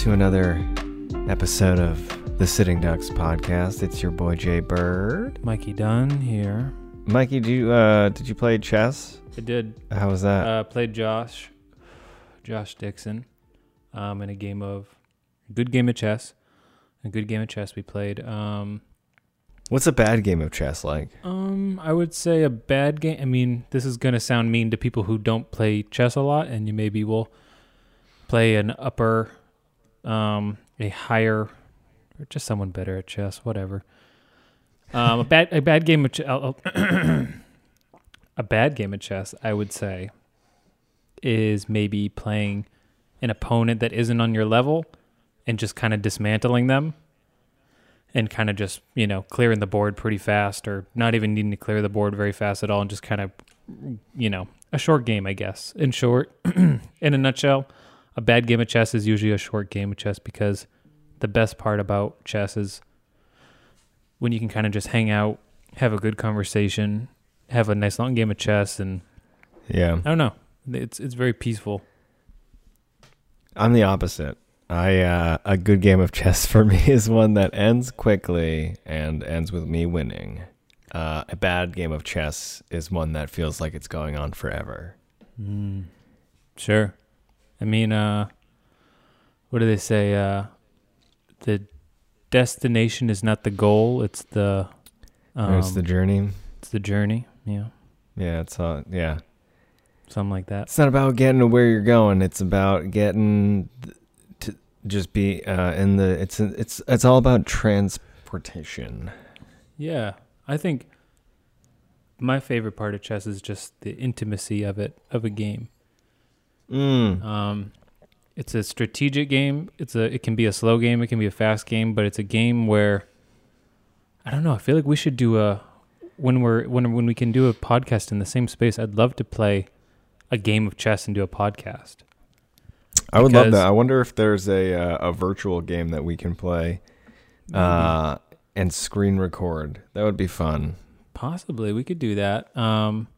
to another episode of the Sitting Ducks podcast. It's your boy Jay Bird. Mikey Dunn here. Mikey, did you uh, did you play chess? I did How was that? uh, played Josh, Josh Dixon, um, in a game of good game of chess. A good game of chess we played. Um, What's a bad game of chess like? um, I would say a bad game. I mean, this is gonna sound mean to people who don't play chess a lot, and you maybe will play an upper, um, a higher, or just someone better at chess. Whatever. Um, a bad a bad game of ch- a bad game of chess, I would say, is maybe playing an opponent that isn't on your level and just kind of dismantling them and kind of just, you know, clearing the board pretty fast or not even needing to clear the board very fast at all and just kind of, you know, a short game, I guess. In short, in a nutshell, a bad game of chess is usually a short game of chess because the best part about chess is when you can kind of just hang out, have a good conversation, have a nice long game of chess, and Yeah, I don't know, it's it's very peaceful. I'm the opposite. I uh, a good game of chess for me is one that ends quickly and ends with me winning. Uh, a bad game of chess is one that feels like it's going on forever. Mm, sure. I mean, uh, what do they say? Uh, the destination is not the goal; it's the um, it's the journey. it's the journey. Yeah, Yeah, it's all yeah. something like that. It's not about getting to where you're going. It's about getting to just be uh, in the. It's it's it's all about transportation. Yeah, I think my favorite part of chess is just the intimacy of it of a game. Mm. Um, it's a strategic game. It's a it can be a slow game. It can be a fast game, but it's a game where I don't know. I feel like we should do a when we're when when we can do a podcast in the same space. I'd love to play a game of chess and do a podcast. I would love that. I wonder if there's a uh, a virtual game that we can play uh, and screen record. That would be fun. Possibly, we could do that. Um,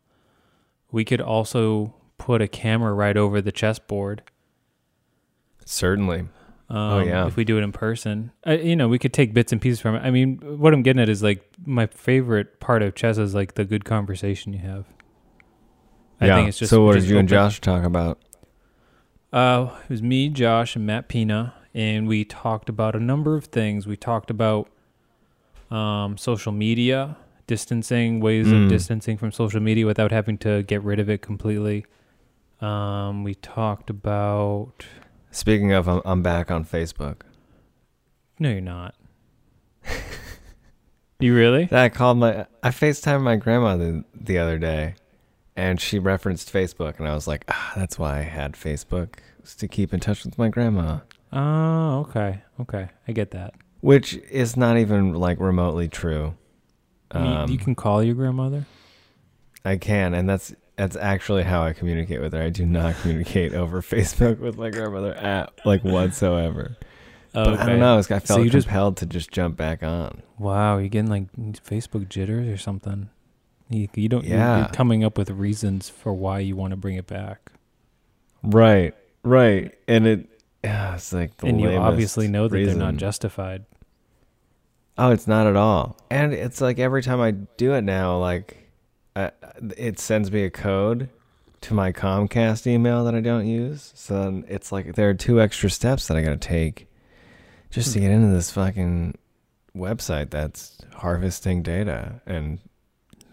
we could also put a camera right over the chessboard. Certainly. Um, Oh, yeah. If we do it in person, uh, you know, we could take bits and pieces from it. I mean, what I'm getting at is like my favorite part of chess is like the good conversation you have. I yeah. think it's just so. What just did you and Josh talk about? Uh, it was me, Josh, and Matt Pina, and we talked about a number of things. We talked about um, social media, distancing, ways Mm. of distancing from social media without having to get rid of it completely. Um, we talked about. Speaking of, I'm, I'm back on Facebook. No, you're not. you really? I called my. I Facetimed my grandma the, the other day, and she referenced Facebook, and I was like, ah, that's why I had Facebook was to keep in touch with my grandma, Oh, okay, okay, I get that. which is not even like remotely true. I mean, Um, you can call your grandmother. I can, and that's that's actually how I communicate with her. I do not communicate over Facebook with my grandmother at like whatsoever. But I don't know. I felt So you just- compelled to just jump back on. Wow, you're getting like Facebook jitters or something. You, you don't. you're- Yeah. You're coming up with reasons for why you want to bring it back, Right, right, and it. Yeah, it's like the and you obviously know that they're not justified. Oh, it's not at all. And it's like every time I do it now, like uh, it sends me a code to my Comcast email that I don't use. So then it's like there are two extra steps that I got to take just to Hmm. get into this fucking website that's harvesting data and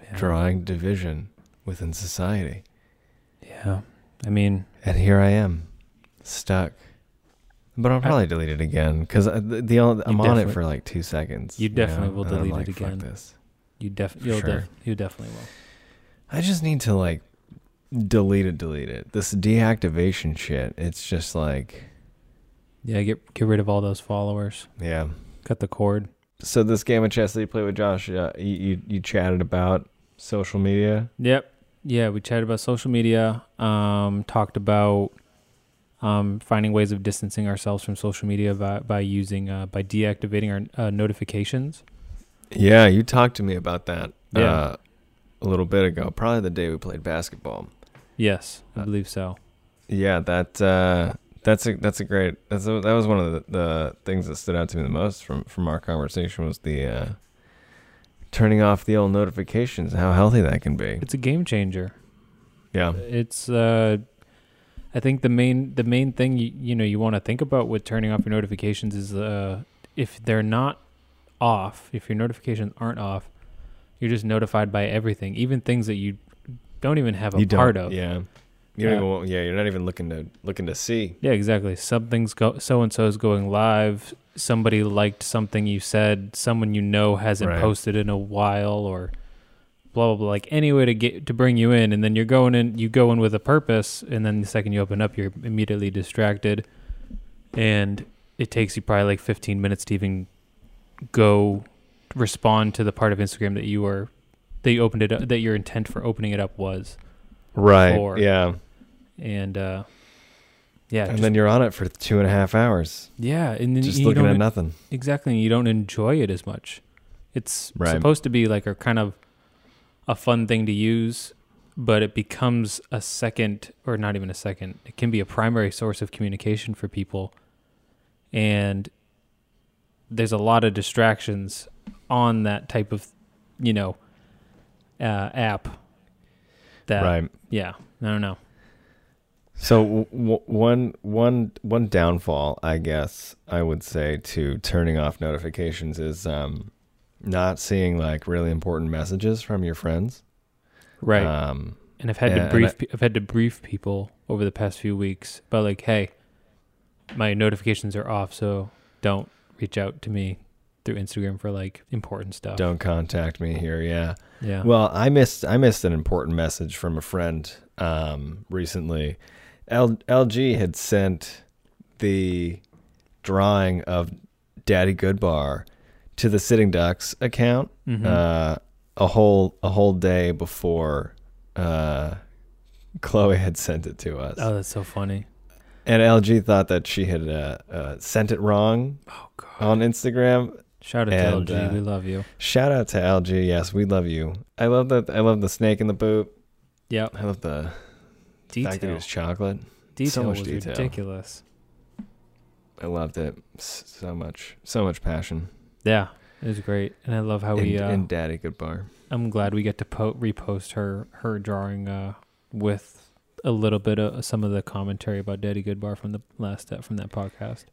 Yeah. drawing division within society. Yeah, I mean, And here I am, stuck. But I'll I- probably delete it again because the, the only- I'm on it for like two seconds. You definitely will and I'm delete it like, fuck again. this. you def you'll sure. def- you definitely will. I just need to like delete it, delete it. This deactivation shit. It's just like, Yeah, get get rid of all those followers. yeah. Cut the cord. So this game of chess that you play with Josh, uh, you, you you chatted about social media. Yep. Yeah, we chatted about social media. Um, talked about um, finding ways of distancing ourselves from social media by by using uh, by deactivating our uh, notifications. Yeah, you talked to me about that. Yeah. A little bit ago, probably the day we played basketball. Yes, I Uh, believe so. Yeah, that uh, That's a that's a great that's a, that was one of the, the things that stood out to me the most from from our conversation was the uh, turning off the old notifications. How healthy that can be. It's a game changer. Yeah. It's uh I think the main the main thing you you know you want to think about with turning off your notifications is uh if they're not off, if your notifications aren't off, you're just notified by everything, even things that you don't even have a you part of. Yeah. You yeah. Don't even, yeah, you're not even looking to looking to see. Yeah, exactly. Something's go so and so is going live. Somebody liked something you said. Someone you know hasn't Right. posted in a while, or blah blah blah. Like any way to get to bring you in, and then you're going in. You go in with a purpose, and then the second you open up, you're immediately distracted, and it takes you probably like 15 minutes to even go respond to the part of Instagram that you were that you opened it up, that your intent for opening it up was, Right. Or- yeah. and uh yeah, And just- then you're on it for two and a half hours, yeah, and then just you looking at nothing. Exactly. You don't enjoy it as much. It's Right. supposed to be like a kind of a fun thing to use, but it becomes a second, or not even a second. It can be a primary source of communication for people. And there's a lot of distractions on that type of, you know, uh, app. That, right. yeah, I don't know. So w- one one one downfall, I guess I would say to turning off notifications is um, not seeing like really important messages from your friends. Right. Um, And I've had Yeah, to brief. I, I've had to brief people over the past few weeks about like, hey, my notifications are off, so don't reach out to me through Instagram for like important stuff. don't contact me here. Yeah. Yeah. Well, I missed I missed an important message from a friend um, recently. L- LG had sent the drawing of Daddy Goodbar to the Sitting Ducks account Mhm. uh, a whole a whole day before uh, Chloe had sent it to us, oh, that's so funny. and LG thought that she had uh, uh, sent it wrong Oh god. on Instagram. Shout out and, to LG. uh, we love you. Shout out to LG. Yes, we love you. I love that. I love the snake in the boot. Yep. I love the fact that it was chocolate. Detail much was detail. ridiculous. I loved it so much. So much passion. Yeah, it was great, and I love how in, we. Uh, in Daddy Goodbar. I'm glad we get to po- repost her her drawing uh, with a little bit of some of the commentary about Daddy Goodbar from the last uh, from that podcast.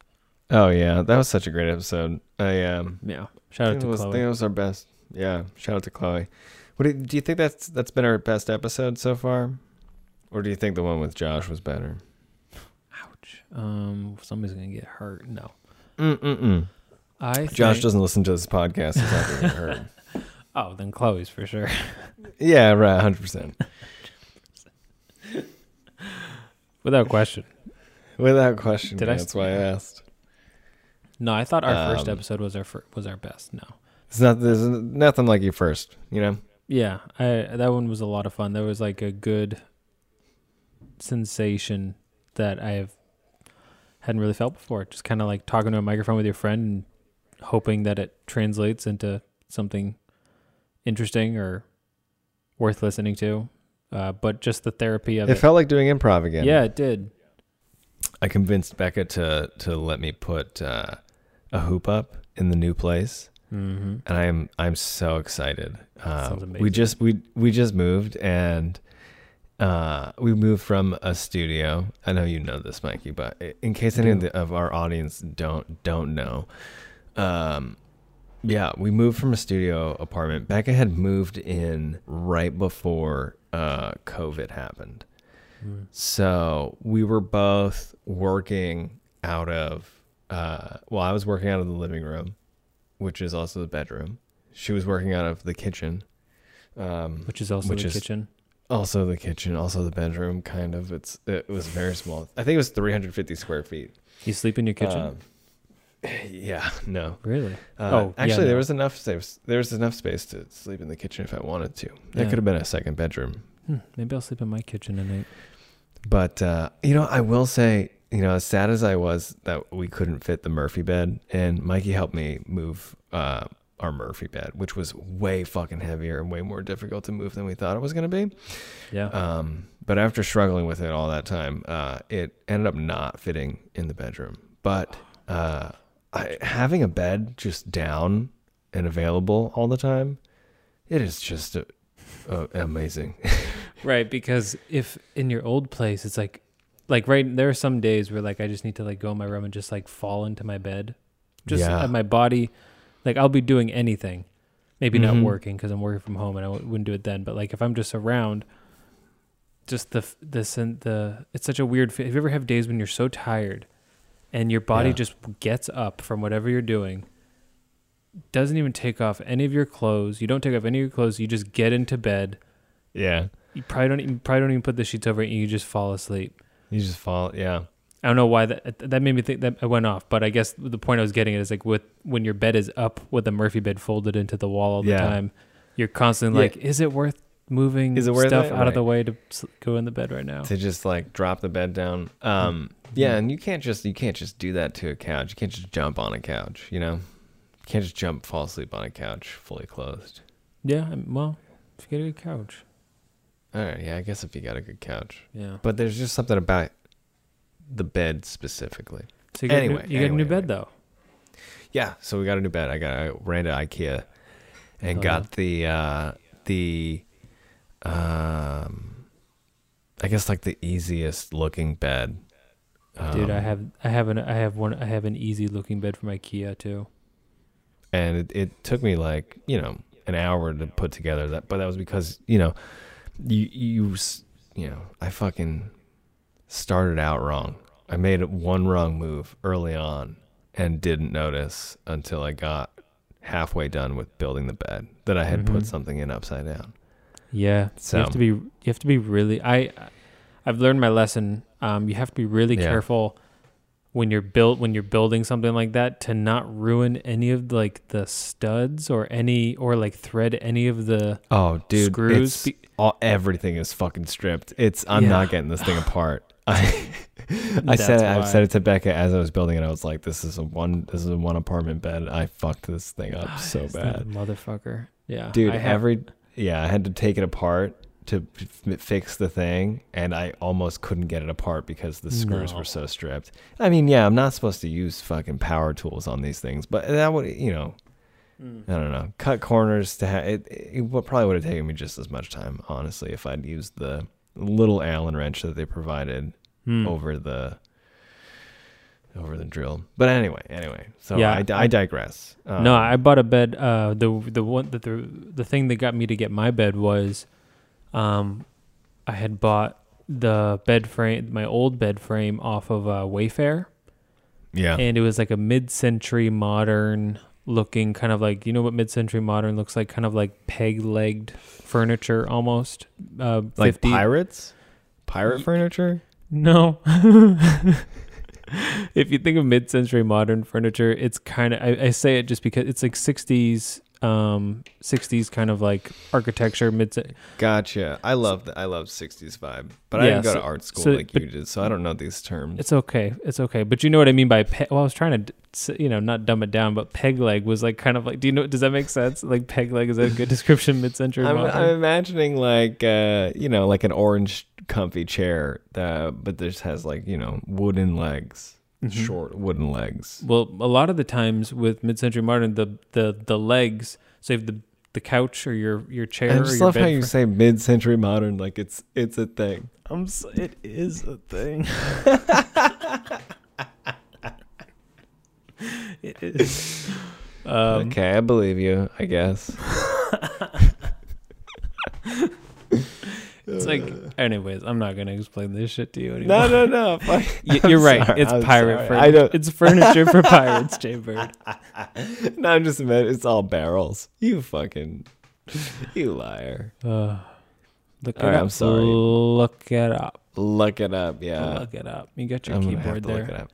Oh yeah, that was such a great episode. I um, Yeah. Shout out to was, I think it was our best. Yeah, shout out to Chloe. What do, do you think that's that's been our best episode so far, or do you think the one with Josh was better? Ouch. Um, somebody's gonna get hurt. No. Mm mm mm. I Josh think- doesn't listen to this podcast. He's not hurt. Oh, then Chloe's for sure. Yeah, right, hundred percent. Without question. Without question. Did yeah, I- that's why I asked. No, I thought our first Um, episode was our fir- was our best. No. It's not. There's nothing like your first. You know. Yeah, I that one was a lot of fun. There was like a good sensation that I have hadn't really felt before. Just kind of like talking to a microphone with your friend and hoping that it translates into something interesting or worth listening to. Uh, but just the therapy of It it. felt like doing improv again. yeah, it did. I convinced Becca to to let me put uh, a hoop up in the new place, Mm-hmm. and I'm I'm so excited. Um, we just we we just moved, and uh, we moved from a studio. I know you know this, Mikey, but in case any of, the, of our audience don't don't know, um, yeah, we moved from a studio apartment. Becca had moved in right before uh, COVID happened. Mm. So we were both working out of, uh, well, I was working out of the living room, which is also the bedroom. She was working out of the kitchen, um, Which is also Which the is- kitchen. also the kitchen, also the bedroom. Kind of, it's it was very small. I think it was 350 square feet. You sleep in your kitchen? Um, yeah, no. really? Uh, Oh, yeah, actually, no. there was enough space. There was enough space to sleep in the kitchen if I wanted to. That Yeah. could have been a second bedroom. Hmm, maybe I'll sleep in my kitchen tonight. But uh, you know, I will say, you know, as sad as I was that we couldn't fit the Murphy bed, and Mikey helped me move uh, our Murphy bed, which was way fucking heavier and way more difficult to move than we thought it was going to be. Yeah. Um, but after struggling with it all that time, uh, it ended up not fitting in the bedroom. But uh, I, having a bed just down and available all the time, it is just uh uh amazing. Right, because if in your old place it's like like right there are some days where like I just need to like go in my room and just like fall into my bed. Just Yeah. uh, my body like I'll be doing anything. Maybe not Mhm. working because I'm working from home and I w- wouldn't do it then, but like if I'm just around just the the sen- the it's such a weird if you ever have days when you're so tired and your body Yeah. just gets up from whatever you're doing doesn't even take off any of your clothes. You don't take off any of your clothes. You just get into bed. yeah, You probably don't even, probably don't even put the sheets over it, and you just fall asleep. You just fall. Yeah, I don't know why that that made me think that I went off, but I guess the point I was getting at is like with when your bed is up with the Murphy bed folded into the wall all the Yeah. time, you're constantly Yeah. like, is it worth moving Is it worth stuff it? out of the way to go in the bed right now? to just like drop the bed down. Um, yeah, and you can't just you can't just do that to a couch. You can't just jump on a couch. You know, you can't just jump, fall asleep on a couch fully closed. Yeah, well, if you get a couch, All right, yeah, I guess if you got a good couch, yeah. but there's just something about the bed specifically. So you got Anyway, a new, you got a new anyway, bed though. Yeah, so we got a new bed. I got I ran to IKEA and Oh, got the uh the um I guess like the easiest looking bed. Dude, I Um, have I have an I have one I have an easy looking bed from IKEA too. and it, it took me like, you know, an hour to put together that but that was because, you know, you you you know, I fucking started out wrong. I made one wrong move early on and didn't notice until I got halfway done with building the bed that I had Mhm. put something in upside down. Yeah, So you have to be you have to be really I I've learned my lesson. Um, you have to be really Yeah. careful when you're built when you're building something like that to not ruin any of like the studs or any or like thread any of the oh, dude, screws. it's Be- all everything is fucking stripped. It's I'm Yeah. not getting this thing apart. I I said I said it to Becca as I was building it. I was like, "This is a one. This is a one apartment bed. I fucked this thing up so bad, motherfucker. Yeah, dude. Have- every yeah, I had to take it apart to f- fix the thing, and I almost couldn't get it apart because the screws No. were so stripped. I mean, yeah, I'm not supposed to use fucking power tools on these things, but that would you know, Mm. I don't know, cut corners to have it. It would probably would have taken me just as much time, honestly, if I'd used the little Allen wrench that they provided Hmm. over the over the drill. But anyway, anyway. So Yeah, I, I I- digress. Um, no, I bought a bed. Uh, the the one that the the thing that got me to get my bed was, um, I had bought the bed frame, my old bed frame off of uh, Wayfair, yeah and it was like a mid-century modern looking kind of like you know what mid-century modern looks like, kind of like peg-legged furniture almost. Uh, like 50 pirates, pirate Ye- furniture. No. if you think of mid-century modern furniture, it's kind of I, I say it just because it's like 60s um 60s kind of like architecture mid Gotcha. I love that. I love '60s vibe, but I didn't go so- to art school so- like but- you did, so I don't know these terms. It's okay. It's okay. But you know what I mean by pe- well I was trying to you know not dumb it down but peg leg was like kind of like do you know does that make sense? Like peg leg is a good description mid-century I'm. I'm imagining like uh, you know, like an orange comfy chair, uh, but this has like you know wooden legs, Mhm. short wooden legs. Well, a lot of the times with mid-century modern the the the legs so you have the the couch or your your chair I just love how you say mid-century modern, like it's it's a thing. I'm s it is a thing. it is. Um, okay, I believe you. I guess. It's like, anyways, I'm not gonna explain this shit to you anymore. No, no, no. fuck. Y- I'm You're right. sorry, It's I'm pirate sorry. furniture. I don't. It's furniture for pirates, Jay Bird. no, I'm just admitting it's all barrels. You fucking, you liar. Uh, look it All right, up. I'm sorry. Look it up. Look it up. Yeah, Look it up. You got your I'm gonna have keyboard to there. look it up.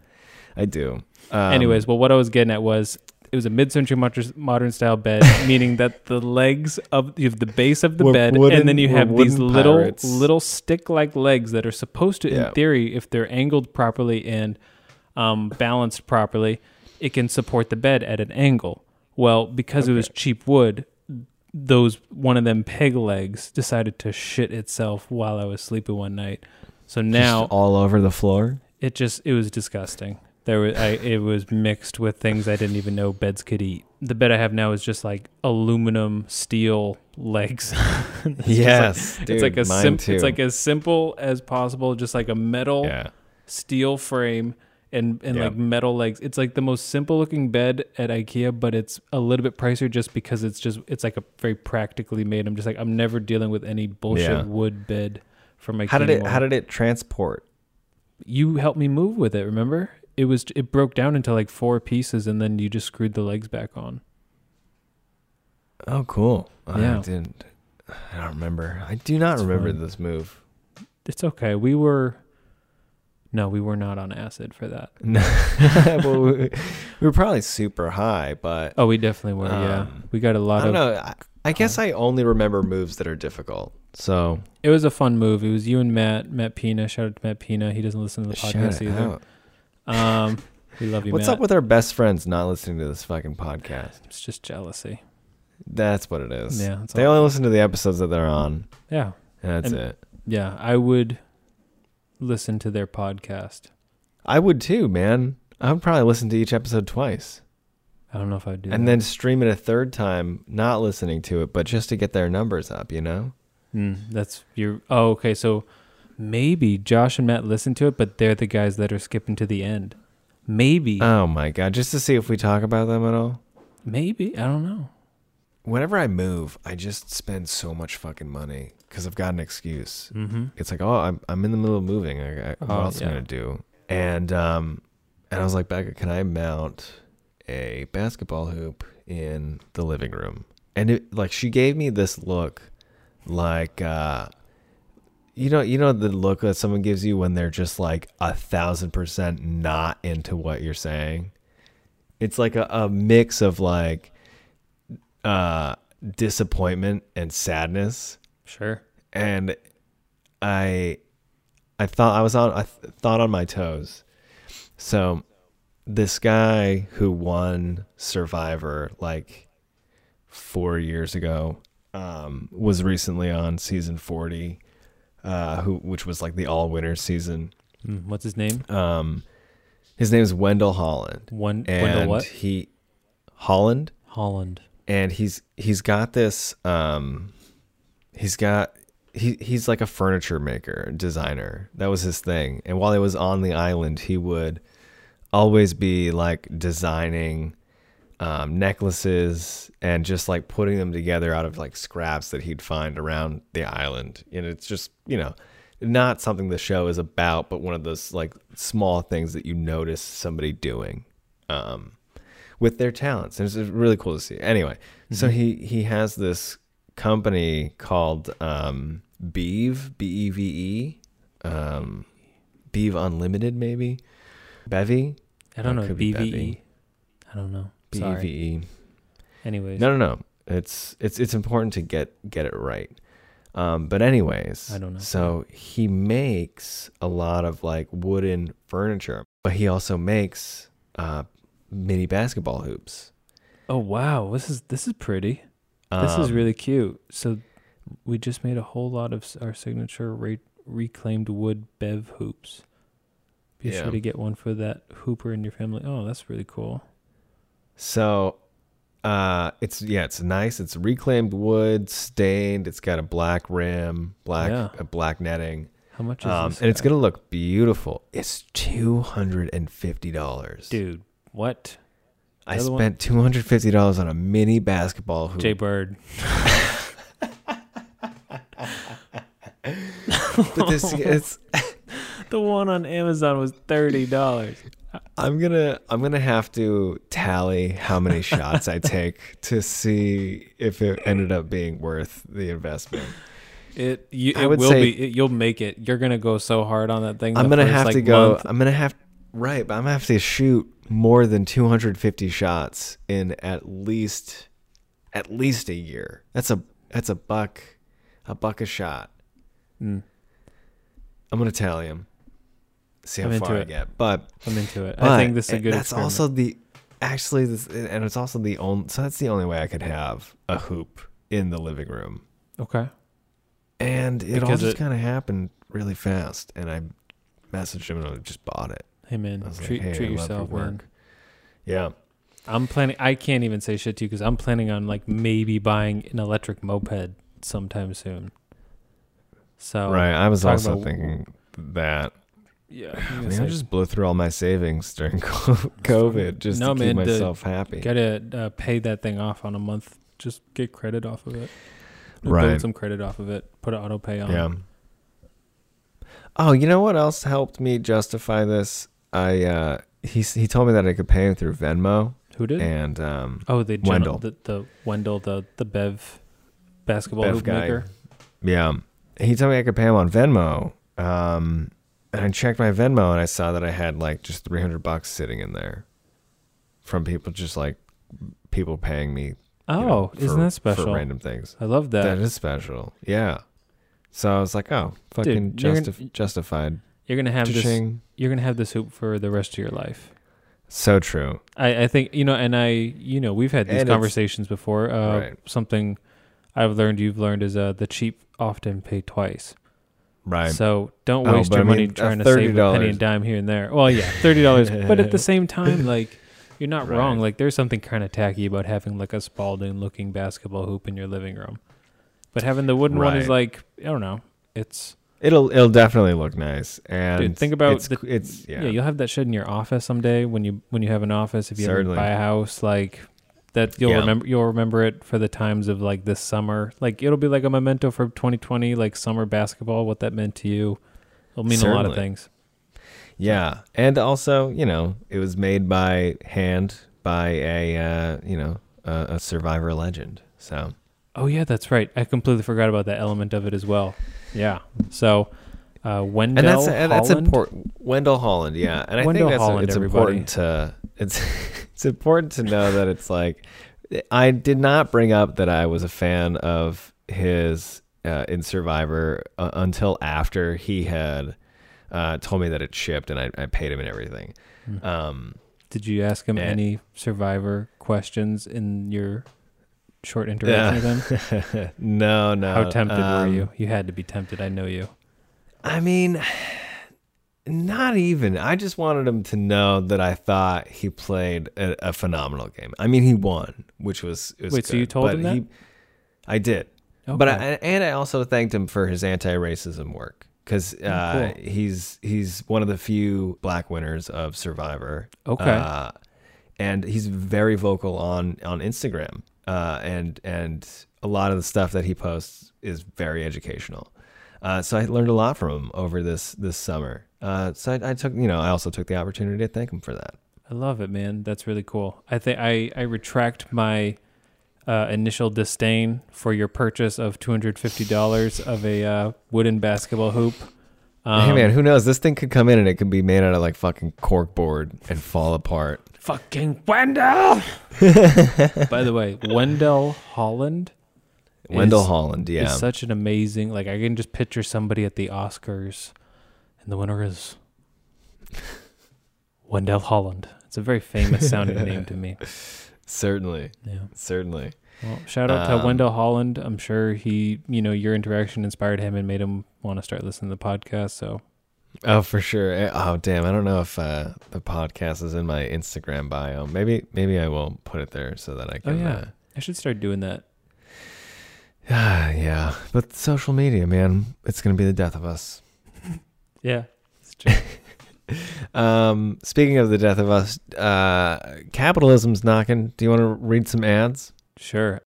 I do. Um, Anyways, well, what I was getting at was it was a mid-century modern, modern style bed, meaning that the legs of you have the base of the Were bed, wooden- and then you have these wooden little little stick-like legs that are supposed to, Yeah. in theory, if they're angled properly and um, balanced properly, it can support the bed at an angle. Well, because it was cheap wood, those one of them peg legs decided to shit itself while I was sleeping one night. So now Just all over the floor. it just it was disgusting. There was I, it was mixed with things I didn't even know beds could eat. The bed I have now is just like aluminum steel legs. It's yes, like, dude, it's like a sim- too. it's like as simple as possible, just like a metal yeah. steel frame and and Yep. like metal legs. It's like the most simple looking bed at IKEA, but it's a little bit pricier just because it's just it's like a very practically made. I'm just like I'm never dealing with any bullshit Yeah. wood bed from IKEA. How did it? anymore. How did it transport? you helped me move with it? Remember? It was it broke down into like four pieces, and then you just screwed the legs back on. Oh, cool. Yeah. I didn't. I don't remember. I do not It's remember this move. It's okay. We were. No, we were not on acid for that. well, we, we were probably super high, but Oh, we definitely were. yeah, Um, we got a lot I don't of. know. I, I guess I only remember moves that are difficult. So It was a fun move. It was you and Matt, Matt Pina. Shout out to Matt Pina. He doesn't listen to the podcast it either. out. Um, we love you, What's Matt. up with our best friends not listening to this fucking podcast? It's just jealousy. That's what it is. Yeah, They only listen to the episodes that they're on. Yeah, that's And- it. yeah. I would listen to their podcast. I would too, man. I would probably listen to each episode twice. I don't know if I'd do. and that. then stream it a third time, not listening to it, but just to get their numbers up, you know? Mm, that's your. Oh, okay. So maybe Josh and Matt listen to it, but they're the guys that are skipping to the end. Maybe, Oh my god, just to see if we talk about them at all. maybe I don't know. Whenever I move, I just spend so much fucking money because I've got an excuse. Mm-hmm. It's like, oh, I'm I'm in the middle of moving. I, I, what Oh, else am I yeah. gonna do? And um, and I was like, Becca, can I mount a basketball hoop in the living room? And it like she gave me this look, like uh, you know, you know the look that someone gives you when they're just like a thousand percent not into what you're saying. It's like a, a mix of like uh disappointment and sadness Sure. and I I thought I was on I th- thought on my toes. So this guy who won Survivor like 4 years ago um was recently on season 40 uh who which was like the all winners season. Mm, what's his name? Um his name is Wendell Holland One and Wendell what? he Holland Holland. and he's he's got this um he's got he he's like a furniture maker designer that was his thing and while he was on the island he would always be like designing um, necklaces and just like putting them together out of like scraps that he'd find around the island and it's just you know not something the show is about but one of those like small things that you notice somebody doing um with their talents. And it's really cool to see. Anyway, so he he has this company called um, Beeve B E V E, um, Beeve Unlimited maybe, Bevy I don't know. be BVE. Bevy. I don't know. B E. V E. Anyways, No, no, no. It's it's it's important to get get it right. Um, but anyways, I don't know. So he makes a lot of like wooden furniture, but he also makes uh, mini basketball hoops. Oh wow, this is this is pretty. This is Um, really cute. So we just made a whole lot of our signature re- reclaimed wood bev hoops. Be Yeah. sure to get one for that hooper in your family. Oh, that's really cool. So uh it's yeah, it's nice. It's reclaimed wood, stained. It's got a black rim, black Yeah. a black netting. How much is Um this? and it's going to look beautiful. It's $250. dude. What? I the one? spent $250 on a mini basketball hoop. Jay Bird. but this it's The one on Amazon was thirty dollars. I'm going to I'm to have to tally how many shots I take to see if it ended up being worth the investment. It you, it would will say- be. It, you'll make it. You're gonna go so hard on that thing. I'm gonna first, have like, to go. month. I'm gonna have right, but I'm gonna have to shoot more than 250 shots in at least at least a year. That's a that's a buck a buck a shot. Mm, I'm gonna tally him. See how I'm far I get. But, I'm into it. I think this is a good. That's experiment. also the actually this, and it's also the only. So that's the only way I could have a hoop in the living room, Okay. and it all just kind of happened really fast. And I messaged him and I just bought it. Hey man, treat like, hey, treat yourself, your man. Yeah. I'm planning. I can't even say shit to you because I'm planning on like maybe buying an electric moped sometime soon. So right. I was also thinking that. Yeah, I mean, I just blew through all my savings during COVID just No, to keep man, the- myself happy. gotta uh, pay that thing off on a month. Just get credit off of it. Build Right. some credit off of it. Put an auto pay on. Yeah. Oh, you know what else helped me justify this? I uh he he told me that I could pay him through Venmo Who did? and um oh, the Wendell. Wendell. The, the Wendell, the the Bev basketball Bev hoop guy. maker. yeah, he told me I could pay him on Venmo. Um and I checked my Venmo and I saw that I had like just 300 bucks sitting in there from people just like people paying me you Oh, know, isn't that special? for random things. I love that. that is special. Yeah. So I was like, "Oh, fucking you're justi- gonna- justified." you're gonna have this. Cha-ching. You're gonna have this hoop for the rest of your life. So true. I, I think you know, and I, you know, we've had these And conversations before. Uh, Right. Something I've learned, you've learned, is uh, the cheap often pay twice. Right. So don't Oh, waste your I money mean, trying to save a penny and dime here and there. Well, yeah, thirty dollars, but at the same time, like you're not Right. wrong. Like there's something kind of tacky about having like a Spalding looking basketball hoop in your living room, but having the wooden one is like I don't know. It's It'll it'll definitely look nice. And Dude, think about it's, the- it's yeah. yeah. you'll have that shit in your office someday when you when you have an office. If you Certainly. ever buy a house, like that, you'll Yeah. remember you'll remember it for the times of like this summer. Like it'll be like a memento for 2020, like summer basketball. What that meant to you. It'll mean a lot of things. yeah. And also, you know, it was made by hand by a uh, you know, a, a survivor legend. So Oh yeah, that's right. I completely forgot about that element of it as well. Yeah. So, uh, Wendell and that's and that's Holland? important. Wendell Holland, yeah. And I Wendell think that's Holland, it's everybody. important to it's it's important to know that it's like I did not bring up that I was a fan of his uh, in Survivor uh, until after he had uh, told me that it shipped and I, I paid him and everything. Hmm. Um, Did you ask him any Survivor questions in your short interaction with him? no, no. How tempted were um, you? You had to be tempted. I know you. I mean, not even. I just wanted him to know that I thought he played a, a phenomenal game. I mean, he won, which was, it was Wait, so you told but him that? He, I did, but I, and I also thanked him for his anti-racism work because uh, cool. he's he's one of the few black winners of Survivor. Okay. uh, and he's very vocal on on Instagram, uh, and and a lot of the stuff that he posts is very educational. Uh, so I learned a lot from him over this this summer. Uh, so I, I took you know I also took the opportunity to thank him for that. I love it, man. That's really cool. I think I I retract my uh, initial disdain for your purchase of two hundred fifty dollars of a uh, wooden basketball hoop. Um, hey man, who knows? This thing could come in and it could be made out of like fucking cork board and fall apart. fucking Wendell. By the way, Wendell Holland Wendell is- Holland, yeah, is such an amazing. Like I can just picture somebody at the Oscars, and the winner is Wendell Holland. It's a very famous sounding name to me. certainly, Yeah. certainly. Well, shout out to Um, Wendell Holland. I'm sure he, you know, your interaction inspired him and made him want to start listening to the podcast. So Oh, for sure. Eh, Oh, damn. I don't know if uh, the podcast is in my Instagram bio. Maybe, maybe I will put it there so that I can. Oh, can. yeah. I should start doing that. Yeah. But social media, man, it's gonna be the death of us. Yeah. It's true. Um, speaking of the death of us, uh, capitalism's knocking. Do you want to read some ads? Sure.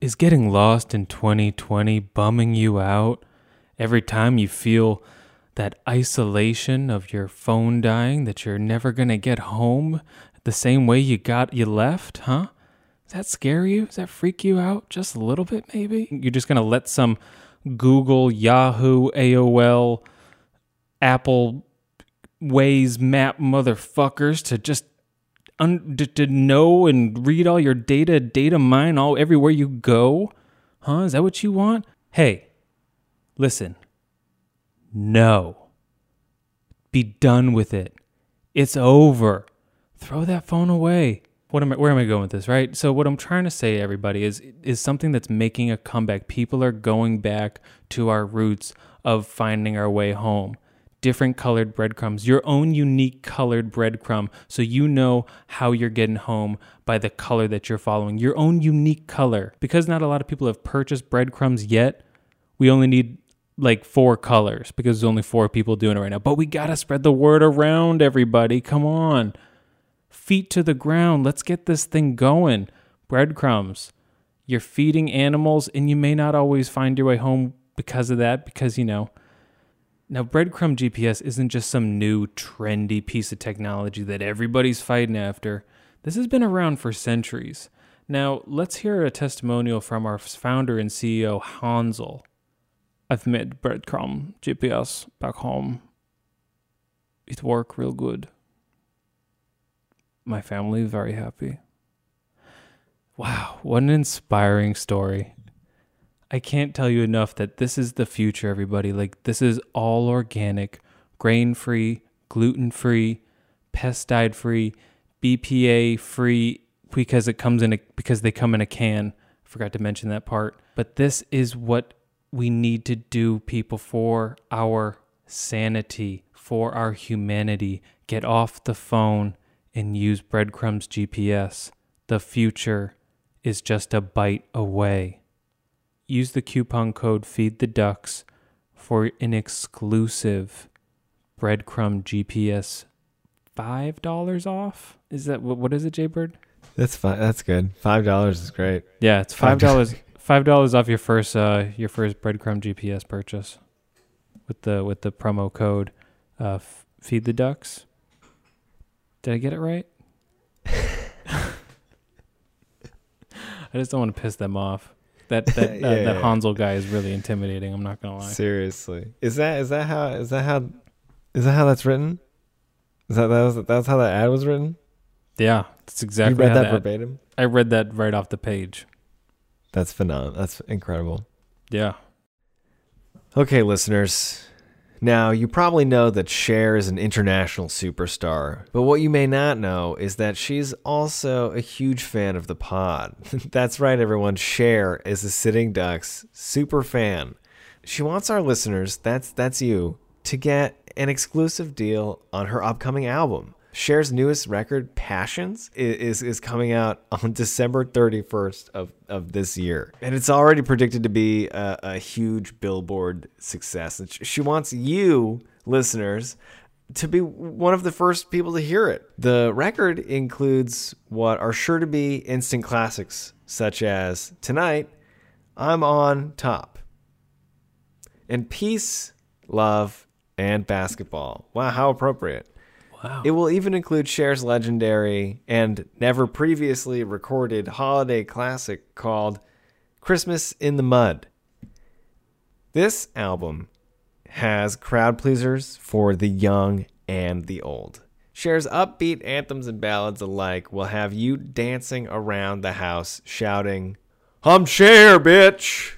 Is getting lost in 2020 bumming you out every time you feel that isolation of your phone dying that you're never going to get home the same way you got you left, huh? Does that scare you? Does that freak you out just a little bit maybe? You're just going to let some Google, Yahoo, AOL, Apple Waze map motherfuckers to just un- to, to know and read all your data, data mine all everywhere you go? Huh? Is that what you want? Hey, listen. No. Be done with it. It's over. throw that phone away. What am I, where am I going with this, right? So what I'm trying to say, everybody, is is something that's making a comeback. People are going back to our roots of finding our way home. Different colored breadcrumbs, your own unique colored breadcrumb, so you know how you're getting home by the color that you're following. Your own unique color. Because not a lot of people have purchased breadcrumbs yet, we only need like four colors because there's only four people doing it right now. But we gotta spread the word around, everybody. Come on. Feet to the ground. Let's get this thing going. Breadcrumbs. You're feeding animals, and you may not always find your way home because of that, because, you know. Now, breadcrumb GPS isn't just some new trendy piece of technology that everybody's fighting after. This has been around for centuries. Now, let's hear a testimonial from our founder and CEO, Hansel. I've made breadcrumb GPS back home. It worked real good. My family very happy. Wow, what an inspiring story. I can't tell you enough that this is the future, everybody. Like, this is all organic, grain free, gluten free, pesticide free, BPA free because it comes in a, because they come in a can. Forgot to mention that part. But this is what we need to do, people, for our sanity, for our humanity. Get off the phone and use Breadcrumbs GPS. The future is just a bite away. Use the coupon code Feed the Ducks for an exclusive Breadcrumb GPS five dollars off. Is that what? What is it, Jaybird? That's fine. That's good. Five dollars is great. Yeah, it's five dollars. Five dollars off your first uh your first breadcrumb GPS purchase with the with the promo code uh feed the ducks. Did I get it right? I just don't want to piss them off. That that uh, Yeah, that yeah. Hansel guy is really intimidating. I'm not gonna lie. Seriously, is that is that how is that how is that how that's written? Is that that was, that's how that ad was written? Yeah, that's exactly you read that that- verbatim. I read that right off the page. That's phenomenal. That's incredible. Yeah. Okay, listeners. Now, you probably know that Cher is an international superstar, but what you may not know is that she's also a huge fan of the pod. That's right, everyone. Cher is a Sitting Ducks super fan. She wants our listeners, that's that's you, to get an exclusive deal on her upcoming album. Cher's newest record, Passions, is, is coming out on December 31st of, of this year. And it's already predicted to be a, a huge billboard success. And she wants you, listeners, to be one of the first people to hear it. The record includes what are sure to be instant classics, such as Tonight, I'm on Top, and Peace, Love, and Basketball. Wow, how appropriate. Wow. It will even include Cher's legendary and never previously recorded holiday classic called Christmas in the Mud. This album has crowd pleasers for the young and the old. Cher's upbeat anthems and ballads alike will have you dancing around the house shouting, I'm Cher, bitch!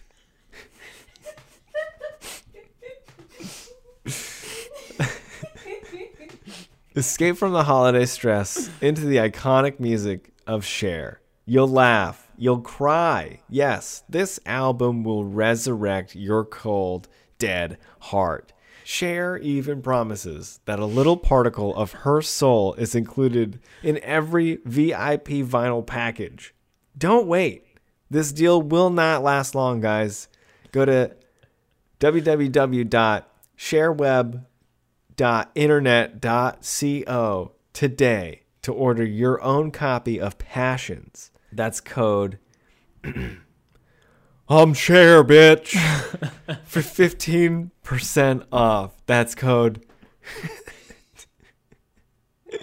Escape from the holiday stress into the iconic music of Cher. You'll laugh, you'll cry. Yes, this album will resurrect your cold, dead heart. Cher even promises that a little particle of her soul is included in every VIP vinyl package. Don't wait. This deal will not last long, guys. Go to www.shareweb.internet.co today to order your own copy of Passions. That's code I'm Cher bitch for 15% off. That's code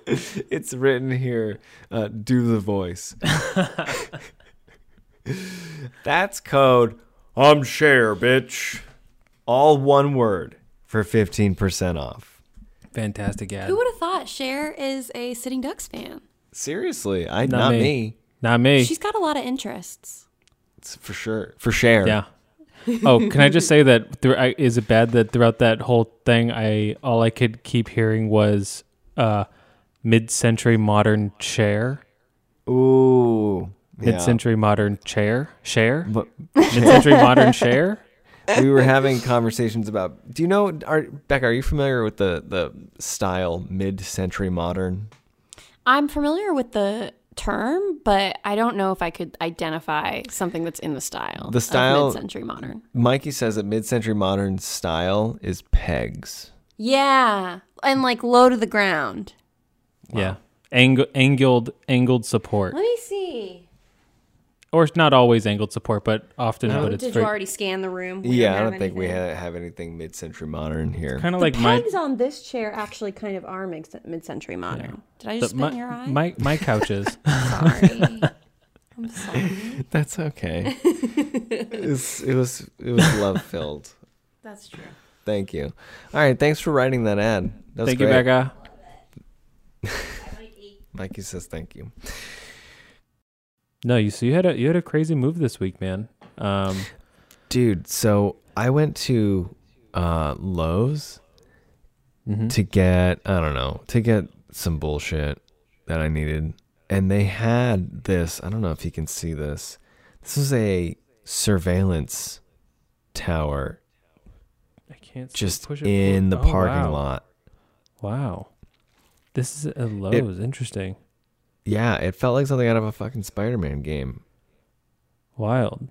It's written here. Uh, do the voice. That's code I'm Cher bitch. All one word for 15% off. Fantastic ad. Who would have thought Cher is a Sitting Ducks fan? Seriously, I Not not, me. me. Not me. She's got a lot of interests. It's for sure. For share. Yeah. Oh, can I just say that? Through, I, is it bad that throughout that whole thing, I all I could keep hearing was uh, mid-century modern chair, Ooh. mid-century modern chair, share, mid-century modern share. We were having conversations about. Do you know, are, Becca? Are you familiar with the the style mid-century modern? I'm familiar with the term, but I don't know if I could identify something that's in the style. The style- mid-century modern. Mikey says that mid-century modern style is pegs. Yeah, and like low to the ground. Yeah, Ang- angled angled support, Let me see. Or not always angled support, but often. Oh, but it's did very, you already scan the room? We yeah, I don't think we anything. ha- have anything mid-century modern here. kind of The like my pegs on this chair actually kind of are mid- mid-century modern. Did I the- just spit my, your eye? my my couches. Sorry. I'm sorry. That's okay. it, was, it was it was love filled. That's true. Thank you. All right, thanks for writing that ad. That was Thank you. Becca. Mikey says thank you. No, you so you had a you had a crazy move this week, man. Um, Dude, so I went to uh Lowe's mhm. to get I don't know, to get some bullshit that I needed. And they had this, I don't know if you can see this. This is a surveillance tower I can't see- just push it in the. Oh, parking wow. lot. Wow, this is a Lowe's. Interesting. Yeah, it felt like something out of a fucking Spider-Man game. Wild.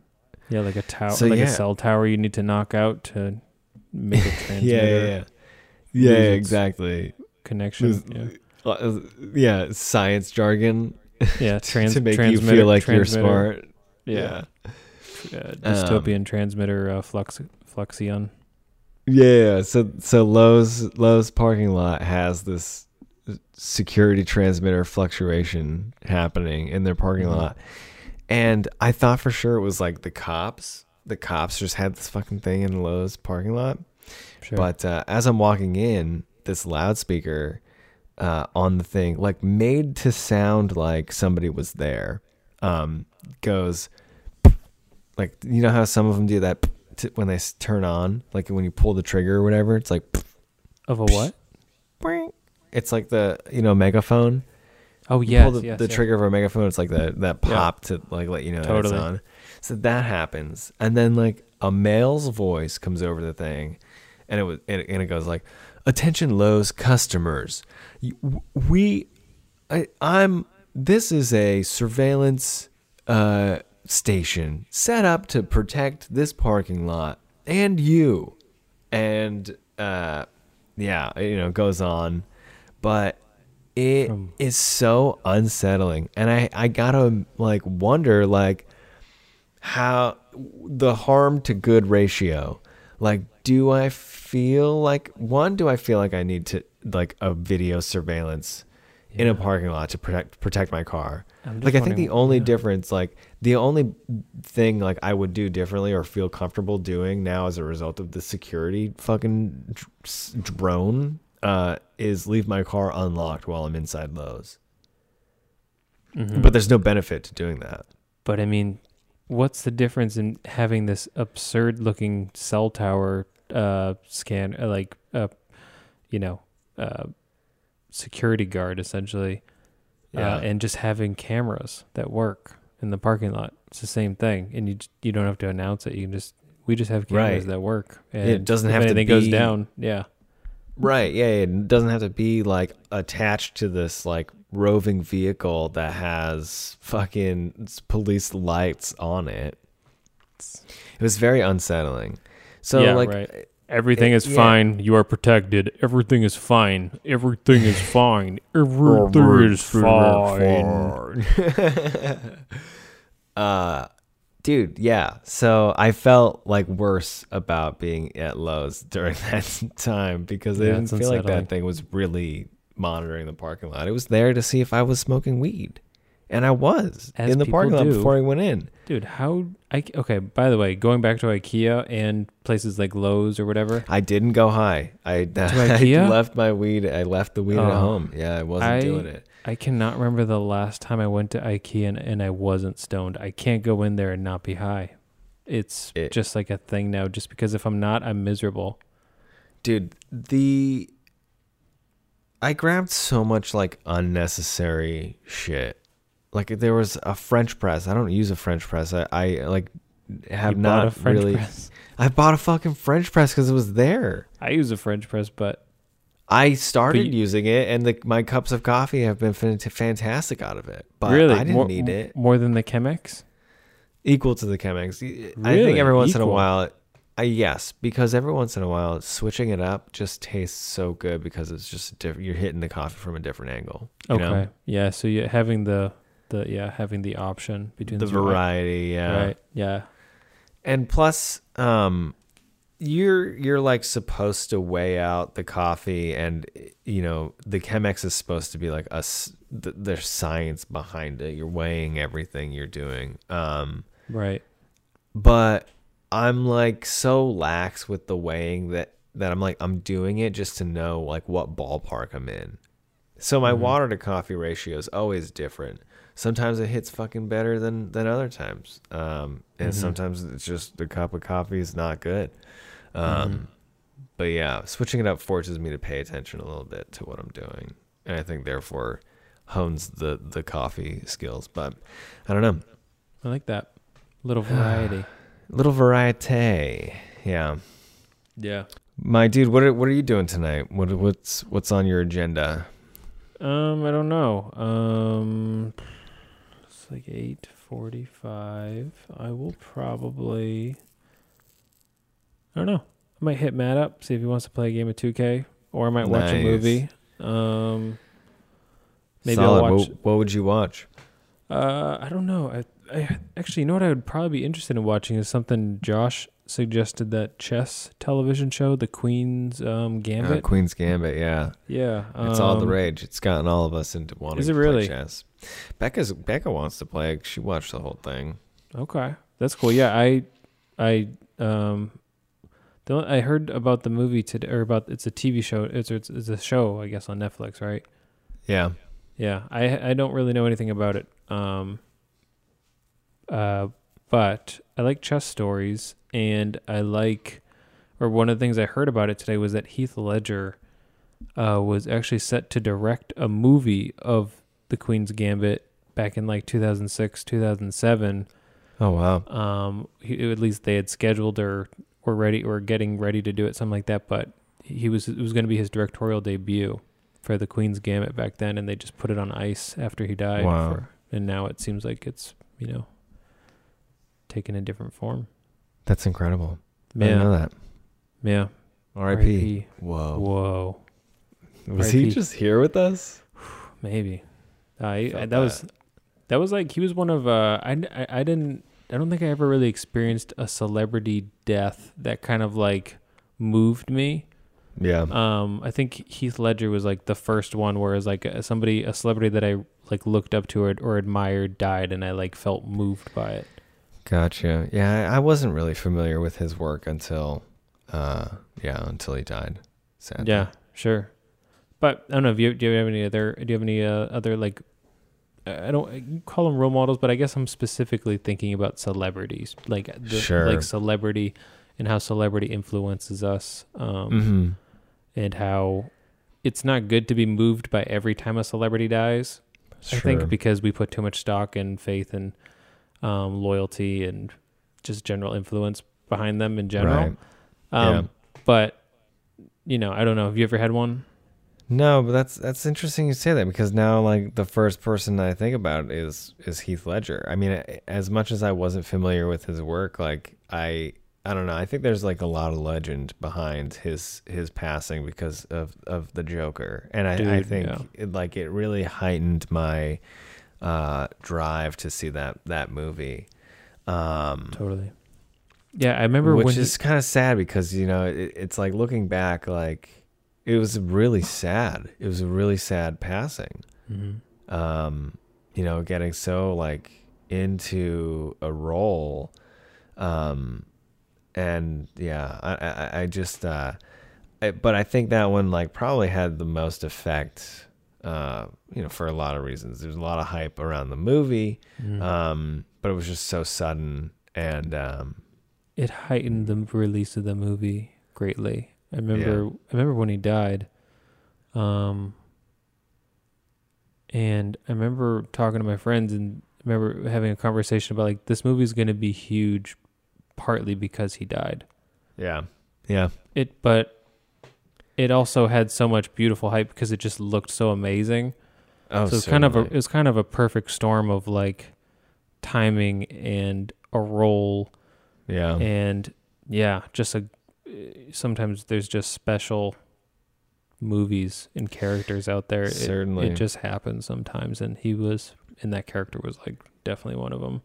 Yeah, like a tower, So, like yeah. a cell tower you need to knock out to make a transmitter Yeah, yeah, yeah. Yeah, exactly. connection. Lose- Yeah, Uh, yeah, science jargon yeah trans- to make you feel like you're smart. Yeah, yeah. Uh, dystopian transmitter uh, flux fluxion. Yeah, so so Lowe's Lowe's parking lot has this security transmitter fluctuation happening in their parking Mhm. lot. And I thought for sure it was like the cops. The cops just had this fucking thing in Lowe's parking lot. Sure. But uh, as I'm walking in, this loudspeaker uh, on the thing, like made to sound like somebody was there, um, goes like you know how some of them do that when they turn on, like when you pull the trigger or whatever. It's like of a what? It's like the you know megaphone. Oh You yes, pull the, yes, the yeah. trigger of a megaphone. It's like that that Yeah. pop to like let you know that it's on. So that happens, and then like a male's voice comes over the thing, and it was and it, and it goes like, "Attention, Lowe's customers, we, I, I'm. This is a surveillance uh, station set up to protect this parking lot and you." And uh, yeah, you know, goes on, but it is From- so unsettling. And i i gotta like wonder like how the harm to good ratio. Like do i feel like one do i feel like i need to like a video surveillance in a parking lot to protect protect my car? Like i think the only yeah. difference like the only thing like i would do differently or feel comfortable doing now as a result of the security fucking drone uh is leave my car unlocked while i'm inside Lowe's. Mhm. But there's no benefit to doing that. But I mean, what's the difference in having this absurd looking cell tower uh, scan, uh, like, uh, you know, uh, security guard essentially, uh, and just having cameras that work in the parking lot? It's the same thing, and you you don't have to announce it. You can just we just have cameras Right. that work. And It doesn't if have to anything goes down. Yeah, Right. Yeah. It doesn't have to be like attached to this like roving vehicle that has fucking police lights on it. It was very unsettling. So Yeah, like right. everything It- is yeah. fine. You are protected. Everything is fine. Everything is fine. Everything is fine. uh dude, yeah. So I felt like worse about being at Lowe's during that time because I didn't feel like that thing was really monitoring the parking lot. It was there to see if I was smoking weed. And I was As in the parking lot before I went in. Dude, how I okay, by the way, going back to IKEA and places like Lowe's or whatever. I didn't go high. I, I left my weed. I left the weed at Oh. home. Yeah, I wasn't I- doing it. I cannot remember the last time I went to IKEA and, and I wasn't stoned. I can't go in there and not be high. It's It- just like a thing now just because if I'm not, I'm miserable. dude the I grabbed so much like unnecessary shit. Like there was a French press. I don't use a French press. I, I like have You not a French really. press. I bought a fucking French press because it was there. I use a French press, but I started you- using it, and the, my cups of coffee have been fantastic out of it. But really, I didn't more, need it. more than the Chemex. Equal to the Chemex. I think every once in a while, I yes, because every once in a while, switching it up just tastes so good because it's just different. You're hitting the coffee from a different angle. Okay, know? yeah. So you having the the yeah having the option between the right? variety, yeah. right? Yeah, And plus, um, you're you're like supposed to weigh out the coffee, and you know the Chemex is supposed to be like us. Th- there's science behind it. You're weighing everything you're doing. Um, right. but I'm like so lax with the weighing that that I'm like I'm doing it just to know like what ballpark I'm in. So my Mhm. water to coffee ratio is always different. Sometimes it hits fucking better than than other times. Um, and Mhm. sometimes it's just the cup of coffee is not good. Um, Mhm. but yeah, switching it up forces me to pay attention a little bit to what I'm doing, and I think therefore hones the the coffee skills. But I don't know. I like that little variety. Little variety. Yeah. yeah. My dude, what are what are you doing tonight? What what's what's on your agenda? Um, I don't know. Um, it's like eight forty-five. I will probably. I don't know. I might hit Matt up, see if he wants to play a game of 2K, or I might watch a Nice. movie. Um, maybe Solid. I'll watch. What, what would you watch? Uh, I don't know. I, I actually, you know what I would probably be interested in watching is something Josh suggested that chess television show, The Queen's um, Uh, Gambit. Queen's Gambit. Yeah, yeah, it's all the um, rage. It's gotten all of us into wanting Is it to really? play chess. Becca's Becca wants to play. She watched the whole thing. Okay, that's cool. Yeah, I, I, um, the I heard about the movie today, or about it's a TV show. It's it's, it's a show, I guess, on Netflix, right? Yeah. Yeah, I I don't really know anything about it. Um, uh, but I like chess stories, and I like, or one of the things I heard about it today was that Heath Ledger, uh, was actually set to direct a movie of the Queen's Gambit back in like 2006, 2007. Oh wow. Um, he, at least they had scheduled or were ready or getting ready to do it, something like that. But he was it was going to be his directorial debut for the Queen's Gambit back then, and they just put it on ice after he died. Wow. For, and now it seems like it's you know taken a different form. That's incredible. I didn't know that. yeah. R.I.P. Whoa. Whoa, Was he just here with us? maybe. I, Felt I that was that was like he was one of uh I, I I didn't I don't think I ever really experienced a celebrity death that kind of like moved me. Yeah. Um, I think Heath Ledger was like the first one where it was like a, somebody, a celebrity that I like looked up to or, or admired died, and I like felt moved by it. Gotcha. Yeah, I wasn't really familiar with his work until, uh, yeah, until he died. Sadly. Yeah, sure. But I don't know. If you, do you have any other? Do you have any uh, other like? I don't call them role models, but I guess I'm specifically thinking about celebrities, like the, Sure. like celebrity, and how celebrity influences us. Um, Mm-hmm. and how it's not good to be moved by every time a celebrity dies. I think because we put too much stock and faith and um, loyalty and just general influence behind them in general. Right. Um, Yeah. But you know, I don't know. Have you ever had one? No, but that's that's interesting you say that because now like the first person I think about is is Heath Ledger. I mean, as much as I wasn't familiar with his work, like I I don't know. I think there's like a lot of legend behind his his passing because of of the Joker, and I, I think yeah. it, like it really heightened my uh drive to see that that movie. Um, Totally. Yeah, I remember which is kind of sad because you know it, it's like looking back like it was really sad it was a really sad passing Mhm. um you know getting so like into a role um and yeah i i, I just uh I, but i think that one like probably had the most effect uh you know for a lot of reasons there's a lot of hype around the movie Mhm. um but it was just so sudden and um it heightened the release of the movie greatly. I remember I remember when he died. Um and I remember talking to my friends and I remember having a conversation about like this movie's going to be huge, partly because he died. Yeah. Yeah. It, but it also had so much beautiful hype because it just looked so amazing. Oh, so it's kind of a it's kind of a perfect storm of like timing and a role yeah. and yeah, just a sometimes there's just special movies and characters out there. It- Certainly. it, just happens sometimes, and he was and that character was like definitely one of them.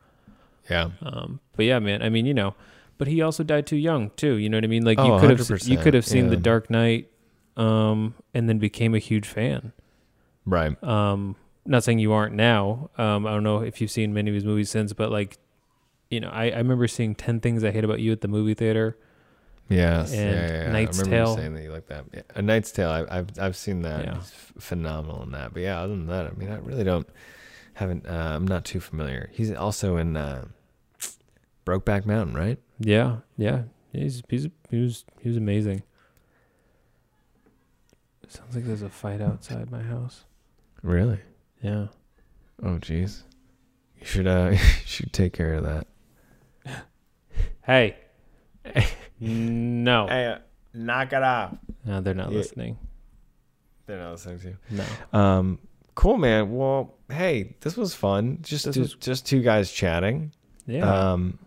yeah. Um, but yeah, man, I mean, you know, but he also died too young too. You know what I mean? Like you Oh, could have you could have seen The. Dark Knight, um, and then became a huge fan. Right. Um, not saying you aren't now. Um, I don't know if you've seen many of his movies since, but like, you know, I, I remember seeing Ten Things I Hate About You at the movie theater. Yes. And yeah, yeah, yeah. Knight's I remember Tale. you saying that you like that. Yeah. A Knight's Tale. I, I've I've seen that. Yeah. He's phenomenal in that. But yeah, other than that, I mean, I really don't haven't. Uh, I'm not too familiar. He's also in uh, Brokeback Mountain, right? Yeah, yeah, he's he's he was he was amazing. Sounds like there's a fight outside my house. Really? Yeah. Oh, jeez. You should uh, you should take care of that. Hey. No. Hey, uh, knock it off. No, they're not Yeah. listening. They're not listening to. you. No. Um, cool, man. Well, hey, this was fun. Just two, was- just two guys chatting. Yeah. Um,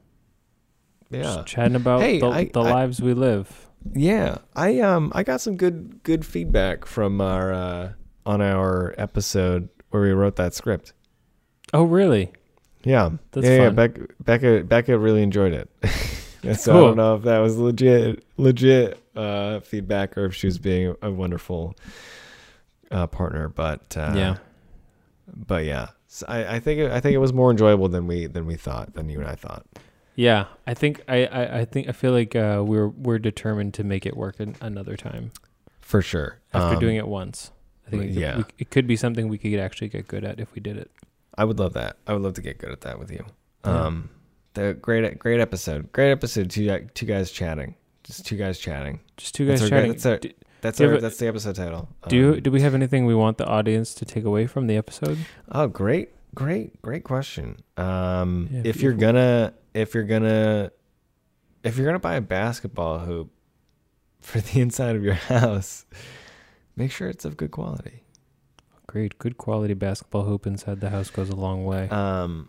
yeah. Just chatting about Hey, the, I- the I- lives we live. Yeah, I um I got some good good feedback from our uh, on our episode where we wrote that script. Oh, really? Yeah, That's yeah, yeah. Becca, Becca Becca really enjoyed it. And so I don't know if that was legit legit uh, feedback or if she was being a wonderful uh, partner, but uh, yeah. but yeah, So I, I think it, I think it was more enjoyable than we than we thought than you and I thought. Yeah. I think I, I, I think I feel like uh, we're we're determined to make it work an, another time For sure. after Um, doing it once. I think it could, yeah. we, it could be something we could actually get good at if we did it. I would love that. I would love to get good at that with you. Yeah. The great, great episode. Great episode. Two, two guys chatting. Just two guys chatting. Just two guys That's our- chatting. that's our- do, That's our, a- that's the episode title. do you Um, do we have anything we want the audience to take away from the episode? Oh, great, great, great question. Um, Yeah, if you're gonna, if you're gonna, if you're gonna buy a basketball hoop for the inside of your house, make sure it's of good quality. Great, good quality basketball hoop inside the house goes a long way. Um,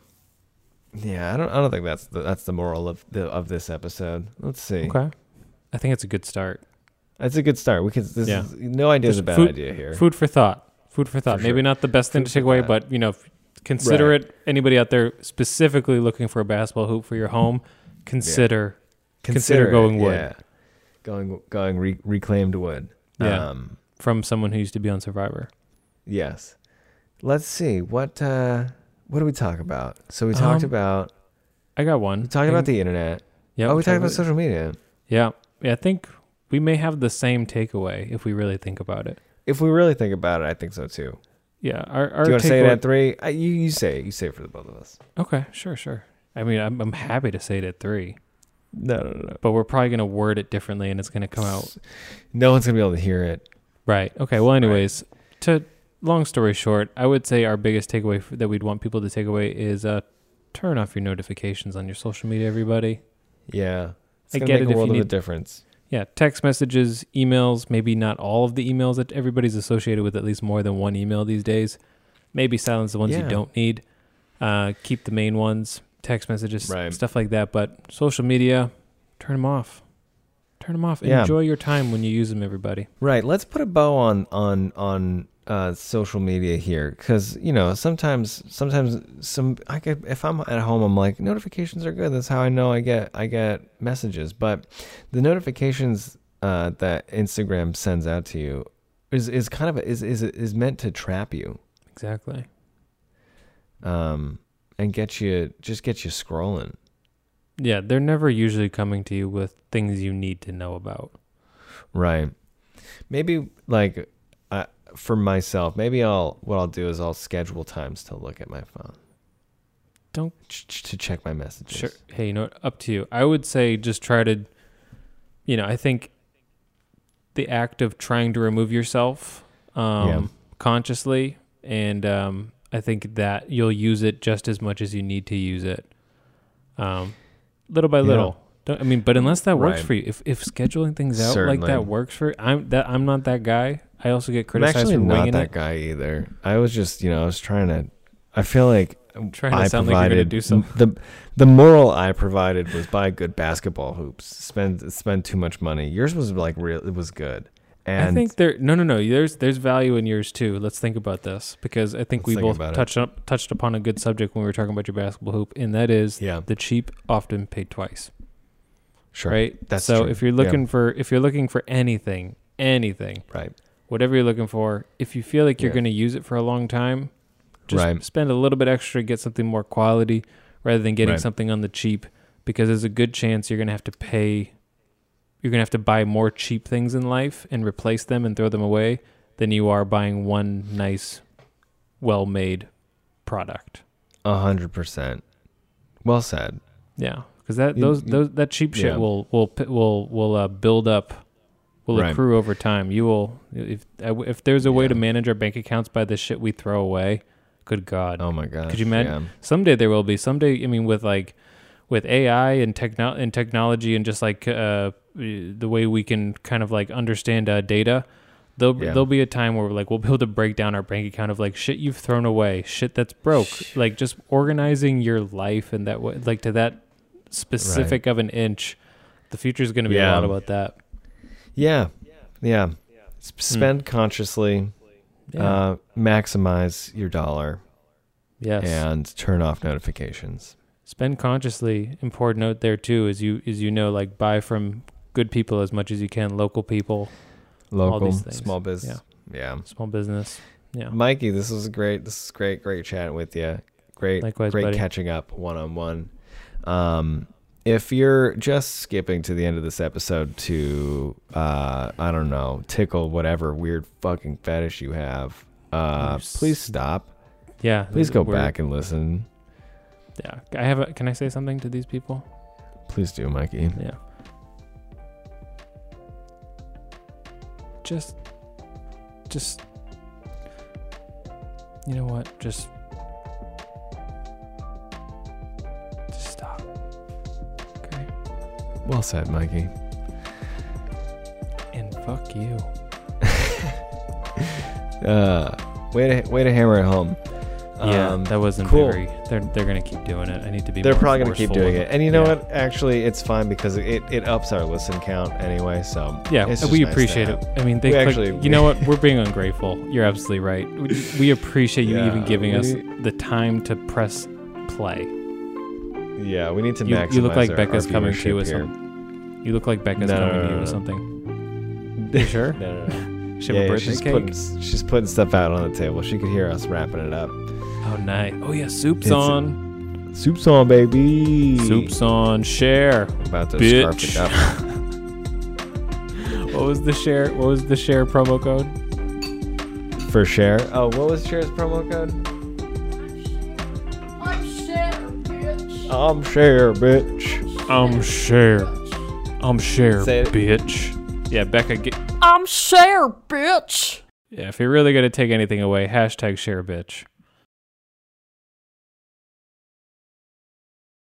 yeah, I don't, I don't think that's the that's the moral of the of this episode. Let's see. okay, I think it's a good start. That's a good start. We can. This Yeah. is, no idea is a bad food- idea here. Food for thought. Food for thought. For Maybe sure. not the best thing Food to take away, but you know, consider Right. it. Anybody out there specifically looking for a basketball hoop for your home, consider. consider it, going wood. Yeah. Going going re- reclaimed wood. Yeah. Um, from someone who used to be on Survivor. yes. Let's see what uh, what do we talk about? So we talked Um, about I got one. we talked about the internet. Yeah. oh, we talked about social media. Yeah. Yeah. I think we may have the same takeaway if we really think about it. If we really think about it, I think so too. Yeah. Our, our do you want to say it takeaway- at three? Uh, you you say it. You say it for the both of us. Okay. Sure. Sure. I mean, I'm, I'm happy to say it at three, No, no, no. but we're probably going to word it differently and it's going to come out. No one's gonna be able to hear it. Right. Okay. Well, anyways, to long story short, I would say our biggest takeaway f- that we'd want people to take away is uh, turn off your notifications on your social media, everybody. Yeah, it's I get make it a if world you of need- difference. Yeah, text messages, emails, maybe not all of the emails that everybody's associated with at least more than one email these days. Maybe silence the ones Yeah. you don't need. Uh, keep the main ones, text messages, Right. stuff like that. But social media, turn them off. Turn them off. Yeah. Enjoy your time when you use them, everybody. Right. Let's put a bow on on on uh, social media here, because you know sometimes sometimes some I could, if I'm at home, I'm like notifications are good. That's how I know I get I get messages. But the notifications uh, that Instagram sends out to you is is kind of a, is is is meant to trap you, Exactly. um, and get you just get you scrolling. Yeah, they're never usually coming to you with things you need to know about. Right. Maybe like for myself, maybe I'll what I'll do is I'll schedule times to look at my phone. Don't- Ch- to check my messages. Sure. Hey, you know what? Up to you. I would say just try to, you know, I think the act of trying to remove yourself um, Yeah. consciously and um, I think that you'll use it just as much as you need to use it, um, little by Yeah. little. Don't, I mean, but unless that works Right. for you, if if scheduling things out like that works for, I'm that I'm not that guy. I also get criticized I'm actually for not winging that it. guy either. I was just, you know, I was trying to. I feel like I'm Trying to I sound like you're gonna provided do something. the the moral I provided was buy good basketball hoops. Spend spend too much money. Yours was like real. It was good. And I think there. No, no, no. There's there's value in yours too. Let's think about this because I think Let's we think both about it. touched up touched upon a good subject when we were talking about your basketball hoop, and that is yeah, the cheap often paid twice. sure. Right. That's so true. if you're Yeah. looking for if you're looking for anything, anything, Right. Whatever you're looking for, if you feel like you're Yeah. going to use it for a long time, just Right. spend a little bit extra, to get something more quality rather than getting Right. something on the cheap because there's a good chance you're going to have to pay you're going to have to buy more cheap things in life and replace them and throw them away than you are buying one nice well-made product. A hundred percent. Well said. Yeah, because that those you- those that cheap shit yeah. will will will will uh, build up, will Right. accrue over time. You will if if there's a way to manage our bank accounts by the shit we throw away. Good God, Oh my god. Could you imagine- someday there will be. Someday, I mean, with like with AI and techno and technology and just like uh, the way we can kind of like understand uh, data. There'll, Yeah. there'll be a time where like we'll be able to break down our bank account of like shit you've thrown away, shit that's broke, like just organizing your life and that way, like to that specific of an inch. The future is going to be a lot about that. Yeah. Yeah. Spend consciously. Hmm. Yeah. Uh, maximize your dollar yes. and turn off notifications. Spend consciously. Important note there too is you is you know like buy from good people as much as you can, local people, Local, small business. Yeah. small business. Yeah. Mikey, this was great. This is great. Great chatting with you. Great, Likewise, great buddy. catching up one on one. Um, if you're just skipping to the end of this episode to, uh, I don't know, tickle whatever weird fucking fetish you have, uh, please stop. Yeah. Please go we're- back and listen. Yeah. I have a, can I say something to these people? Please do, Mikey. Yeah. Just just you know what? Just Well said, Mikey. And fuck you. Uh, way to way to hammer it home. yeah, Um, that wasn't cool. very. They're they're gonna keep doing it. I need to be. They're probably gonna keep doing it, and you know Yeah. what? Actually, it's fine because it, it ups our listen count anyway. So Yeah, we nice appreciate it. I mean, they click- actually- you know what? We're being ungrateful. You're absolutely right. We, we appreciate you Yeah, even giving us the time to press play. Yeah, we need to You- maximize. you look like our, Becca's our coming to you You look like Becca's No, no, coming no, to you no, with no. something. You sure? No, no, no. She have a yeah, birthday she's cake. putting she's putting stuff out on the table. She could hear us wrapping it up. oh, nice. Oh yeah, soup's It's- on. Soup's on, baby. Soup's on. Cher. About to Bitch. scarf it up What was the Cher? What was the Cher promo code? for Cher. Oh, what was Cher's promo code? I'm Cher, bitch. I'm Cher. I'm share, Say it. bitch. Yeah, Becca. Get, I'm Cher, bitch. yeah, if you're really gonna take anything away, hashtag Cher, bitch.